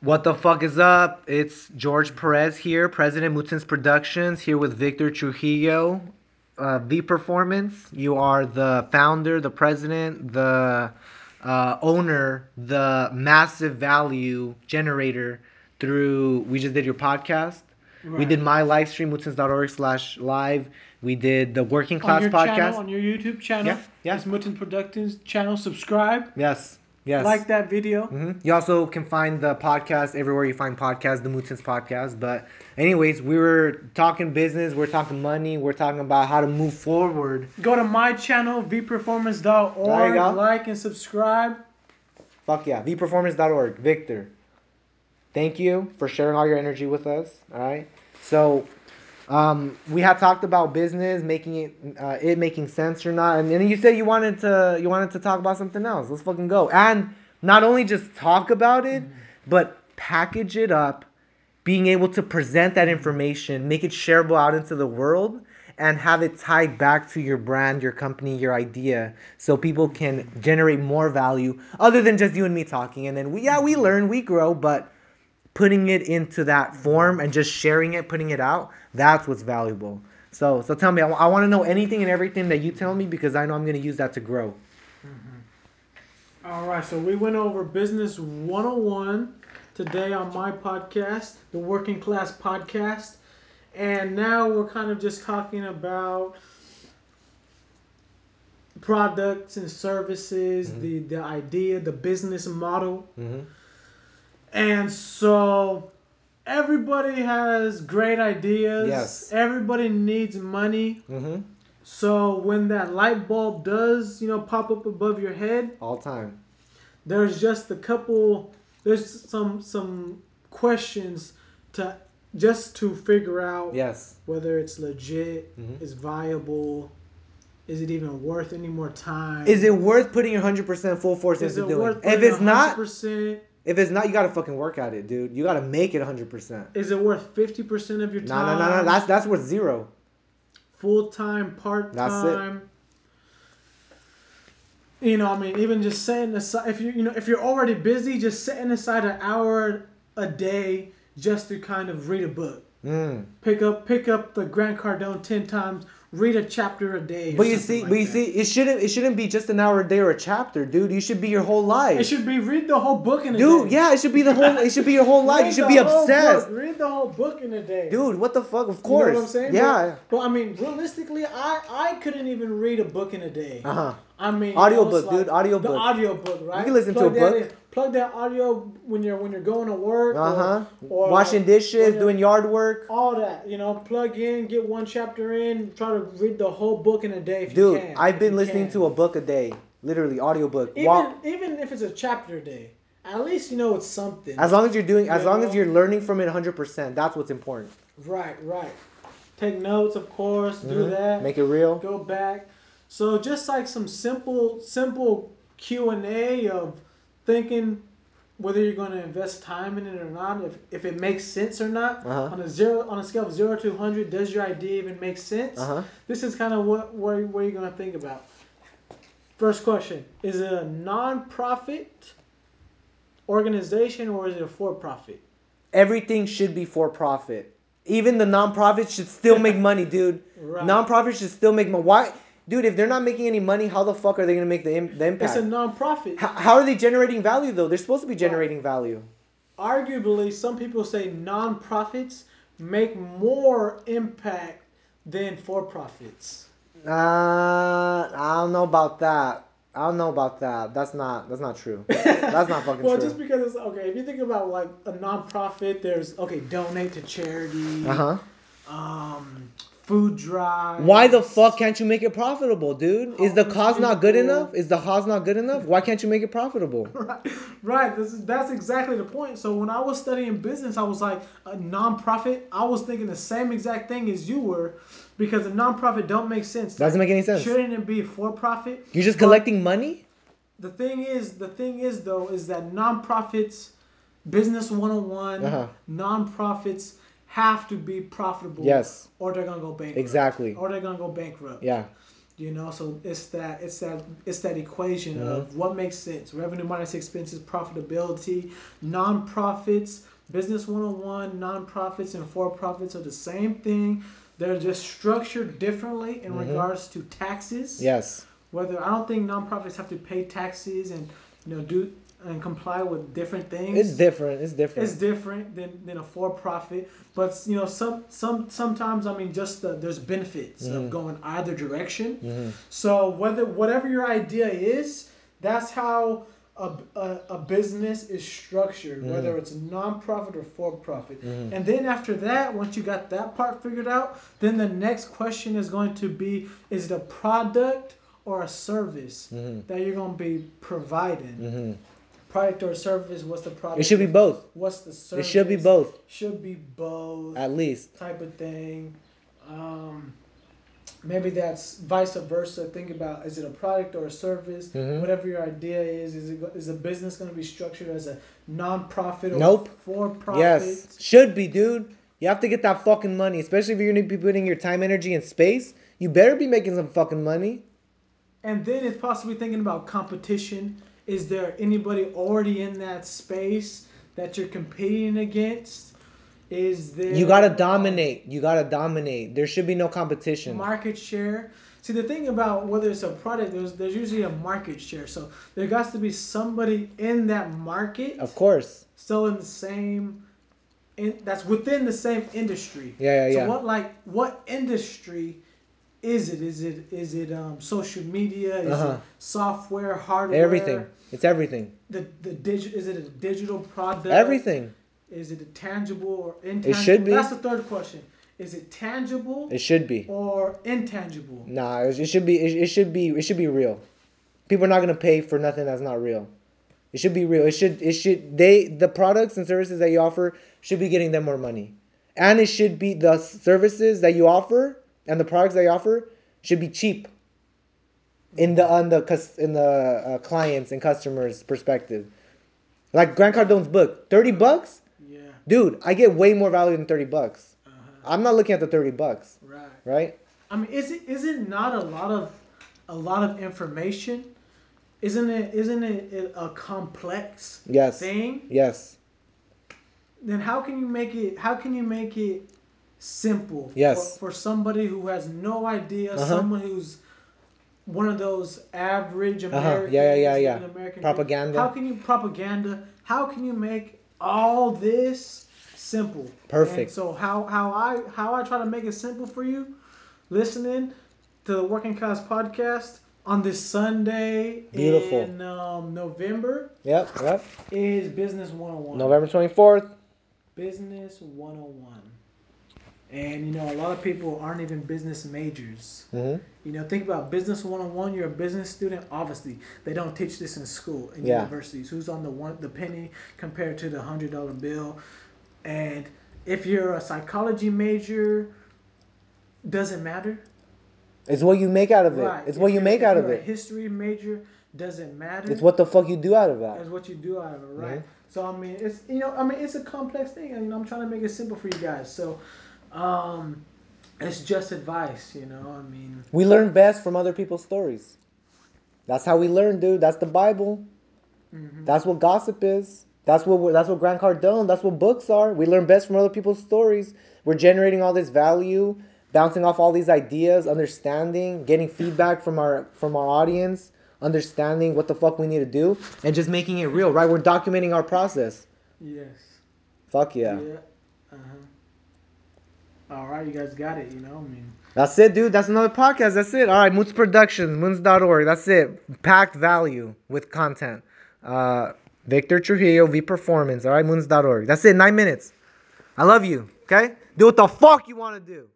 What the fuck is up? It's George Perez here, President Mootens Productions, here with Victor Trujillo. Uh, v Performance, you are the founder, the president, the uh, owner, the massive value generator through. We just did your podcast. We did my live stream, mootens.org slash live. We did the Working Class on podcast. channel, on your YouTube channel. Yeah, yeah. It's Mootens Productions channel. Subscribe. yes, yes. Like that video. hmm You also can find the podcast everywhere you find podcasts, the Mootens podcast. But, anyways, we were talking business, we're talking money, we're talking about how to move forward. Go to my channel, vperformance.org. Like and subscribe. Fuck yeah, vperformance.org. Victor, thank you for sharing all your energy with us. All right. So, um, we had talked about business, making it uh, it making sense or not, and then you said you wanted to you wanted to talk about something else. Let's fucking go. And not only just talk about it, but package it up, being able to present that information, make it shareable out into the world, and have it tied back to your brand, your company, your idea, so people can generate more value other than just you and me talking. And then we yeah we learn, we grow, but putting it into that form and just sharing it, putting it out, that's what's valuable. So, so tell me, I, want to know anything and everything that you tell me because I know I'm going to use that to grow. All right, so we went over Business 101 today on my podcast, the Working Class Podcast. And now we're kind of just talking about products and services, Mm-hmm. the, the idea, the business model. Mm-hmm. And so everybody has great ideas. Yes. Everybody needs money. Mm-hmm. So when that light bulb does, you know, pop up above your head, All time. there's just a couple there's some some questions to just to figure out Yes. whether it's legit, Mhm. is viable, is it even worth any more time? Is it worth putting your 100% full force Is into doing? If it's not, 100%? If it's not, you got to fucking work at it, dude. You got to make it 100%. Is it worth 50% of your time? no, no, no. no. That's, that's worth zero. full time, part That's time. You know, I mean, even just setting aside if you you know if you're already busy, just setting aside an hour a day just to kind of read a book. Mm. Pick up pick up the Grant Cardone ten times. Read a chapter a day. But you see, like but you that. see, it shouldn't it shouldn't be just an hour a day or a chapter, dude. You should be your whole life. it should be read the whole book in a Dude, day. yeah, it should be the whole. It should be your whole life. You should be obsessed, book. Read the whole book in a day. dude. What the fuck? Of You know course. what I'm saying? Yeah. But, but I mean, realistically, I I couldn't even read a book in a day. Uh huh. I mean, Audiobook, was dude, audiobook. The audiobook, right? You can listen to a book. in- plug that audio when you're when you're going to work. or- Uh huh. or Washing dishes, doing yard work. all that. You know, plug in, get one chapter in, try to read the whole book in a day if Dude, you can. I've been you listening can. to a book a day, literally audiobook. even Wa- even if it's a chapter a day. At least you know it's something. as long as you're doing, as You long as you're learning from it 100%, that's what's important. right, right. Take notes, of course. Do Mhm. that. Make it real. go back. So just like some simple simple Q and A of thinking whether you're going to invest time in it or not, if, if it makes sense or not. Uh-huh. On a zero on a scale of zero to hundred, does your idea even make sense? Uh huh. This is kind of what what, what you're going to think about. First question: Is it a non-profit organization or is it a for-profit? Everything should be for profit. Even the nonprofits should still make money, dude. Right. Nonprofits should still make money. Why, dude? If they're not making any money, how the fuck are they gonna make the, im- the impact? It's a non-profit. how, how are they generating value though? They're supposed to be generating value. arguably some people say non-profits make more impact than for-profits Uh, I don't know about that. I don't know about that. That's not. That's not true. That's not fucking well true. Well, just because it's okay if you think about like a non-profit there's okay donate to charity Uh huh. um food drive Why the fuck can't you make it profitable, dude? Is the cause not good enough? Is the cause not good enough? Why can't you make it profitable? right right this is, that's exactly the point so when i was studying business i was like a non-profit i was thinking the same exact thing as you were because a non-profit don't make sense Doesn't make any sense. shouldn't it be for-profit You're just But- collecting money. the thing is the thing is though is that nonprofits business 101 Uh-huh. nonprofits have to be profitable Yes. or they're gonna go bankrupt Exactly. or they're gonna go bankrupt Yeah. You know, so it's that it's that it's that equation Mm-hmm. of what makes sense: revenue minus expenses, profitability, non-profits, business 101, non-profits and for-profits are the same thing. They're just structured differently in Mhm. regards to taxes. Yes. Whether I don't think non-profits have to pay taxes and you know do and comply with different things. It's different. It's different. It's different than, than a for profit, but you know some some sometimes I mean just the, there's benefits Mhm. of going either direction. Mhm. So whether whatever your idea is, that's how a, a, a business is structured, Mhm. whether it's nonprofit or for profit. Mhm. And then after that, once you got that part figured out, then the next question is going to be: Is it a product or a service Mhm. that you're going to be providing? Product or service? What's the product? It should be both. What's the service? It should be both, Should be both at least. type of thing. Um, maybe that's vice versa. Think about is it a product or a service? Mhm. Whatever your idea is, is it is a business going to be structured as a non-profit or Nope. for profit? Yes. Should be, dude. You have to get that fucking money, especially if you're gonna be putting your time, energy, and space. You better be making some fucking money. And then it's possibly thinking about competition. Is there anybody already in that space that you're competing against? Is there You gotta dominate. You gotta dominate. There should be no competition. market share. See the thing about whether it's a product, there's there's usually a market share. So there has to be somebody in that market Of course. selling the same, in, that's within the same industry. Yeah, yeah, so yeah. what like what industry is it? Is it is it um, social media? Is Uh-huh. it software, hardware? Everything. It's everything. The the digi- Is it a digital product? Everything. Is it a tangible or intangible? It should be. That's the third question. Is it tangible It should be. or intangible? Nah, it, it should be. It, it should be. It should be real. People are not gonna pay for nothing that's not real. It should be real. It should. It should. They the products and services that you offer should be getting them more money, and it should be the services that you offer and the products they offer should be cheap. In the on the in the uh, clients and customers perspective, like Grant Cardone's book, thirty bucks, Yeah. dude. I get way more value than thirty bucks. Uh-huh. I'm not looking at the thirty bucks, Right. right? I mean, is it is it not a lot of a lot of information? Isn't it isn't it a complex Yes. thing? Yes. Then how can you make it? How can you make it simple? Yes. For, for somebody who has no idea, Uh-huh. someone who's one of those average Uh-huh. Americans, Yeah, yeah, yeah, yeah. American Propaganda. How can you propaganda? How can you make all this simple? Perfect. And so how how I how I try to make it simple for you, listening to the Working Class podcast on this Sunday Beautiful. in um, November Yep. Yep. is Business 101. November twenty fourth. Business 101. And you know, a lot of people aren't even business majors. Mm-hmm. You know, think about business 101. You're a business student. Obviously, they don't teach this in school in Yeah. universities. Who's on the one the penny compared to the hundred dollar bill? And if you're a psychology major, doesn't matter. It's what you make out of it. Right. It's If what you make out of it. history major doesn't matter. It's what the fuck you do out of that. It's what you do out of it, right? Mhm. So I mean, it's you know, I mean, it's a complex thing, and you know, I'm trying to make it simple for you guys. So, um, it's just advice, you know. I mean, We learn best from other people's stories. That's how we learn, dude. That's the Bible. mhm. That's what gossip is. That's what that's what Grant Cardone. That's what books are. We learn best from other people's stories. We're generating all this value, bouncing off all these ideas, understanding, getting feedback from our from our audience, understanding what the fuck we need to do, and just making it real. Right? We're documenting our process. yes, Fuck yeah. yeah. Uh huh. All right, you guys got it. You know, I mean, That's it, dude. That's another podcast. That's it. All right, Mootens Productions, mootens.org. That's it. Packed value with content. Uh, Victor Trujillo, V Performance. All right, mootens.org. That's it. Nine minutes. I love you. Okay? Do what the fuck you want to do.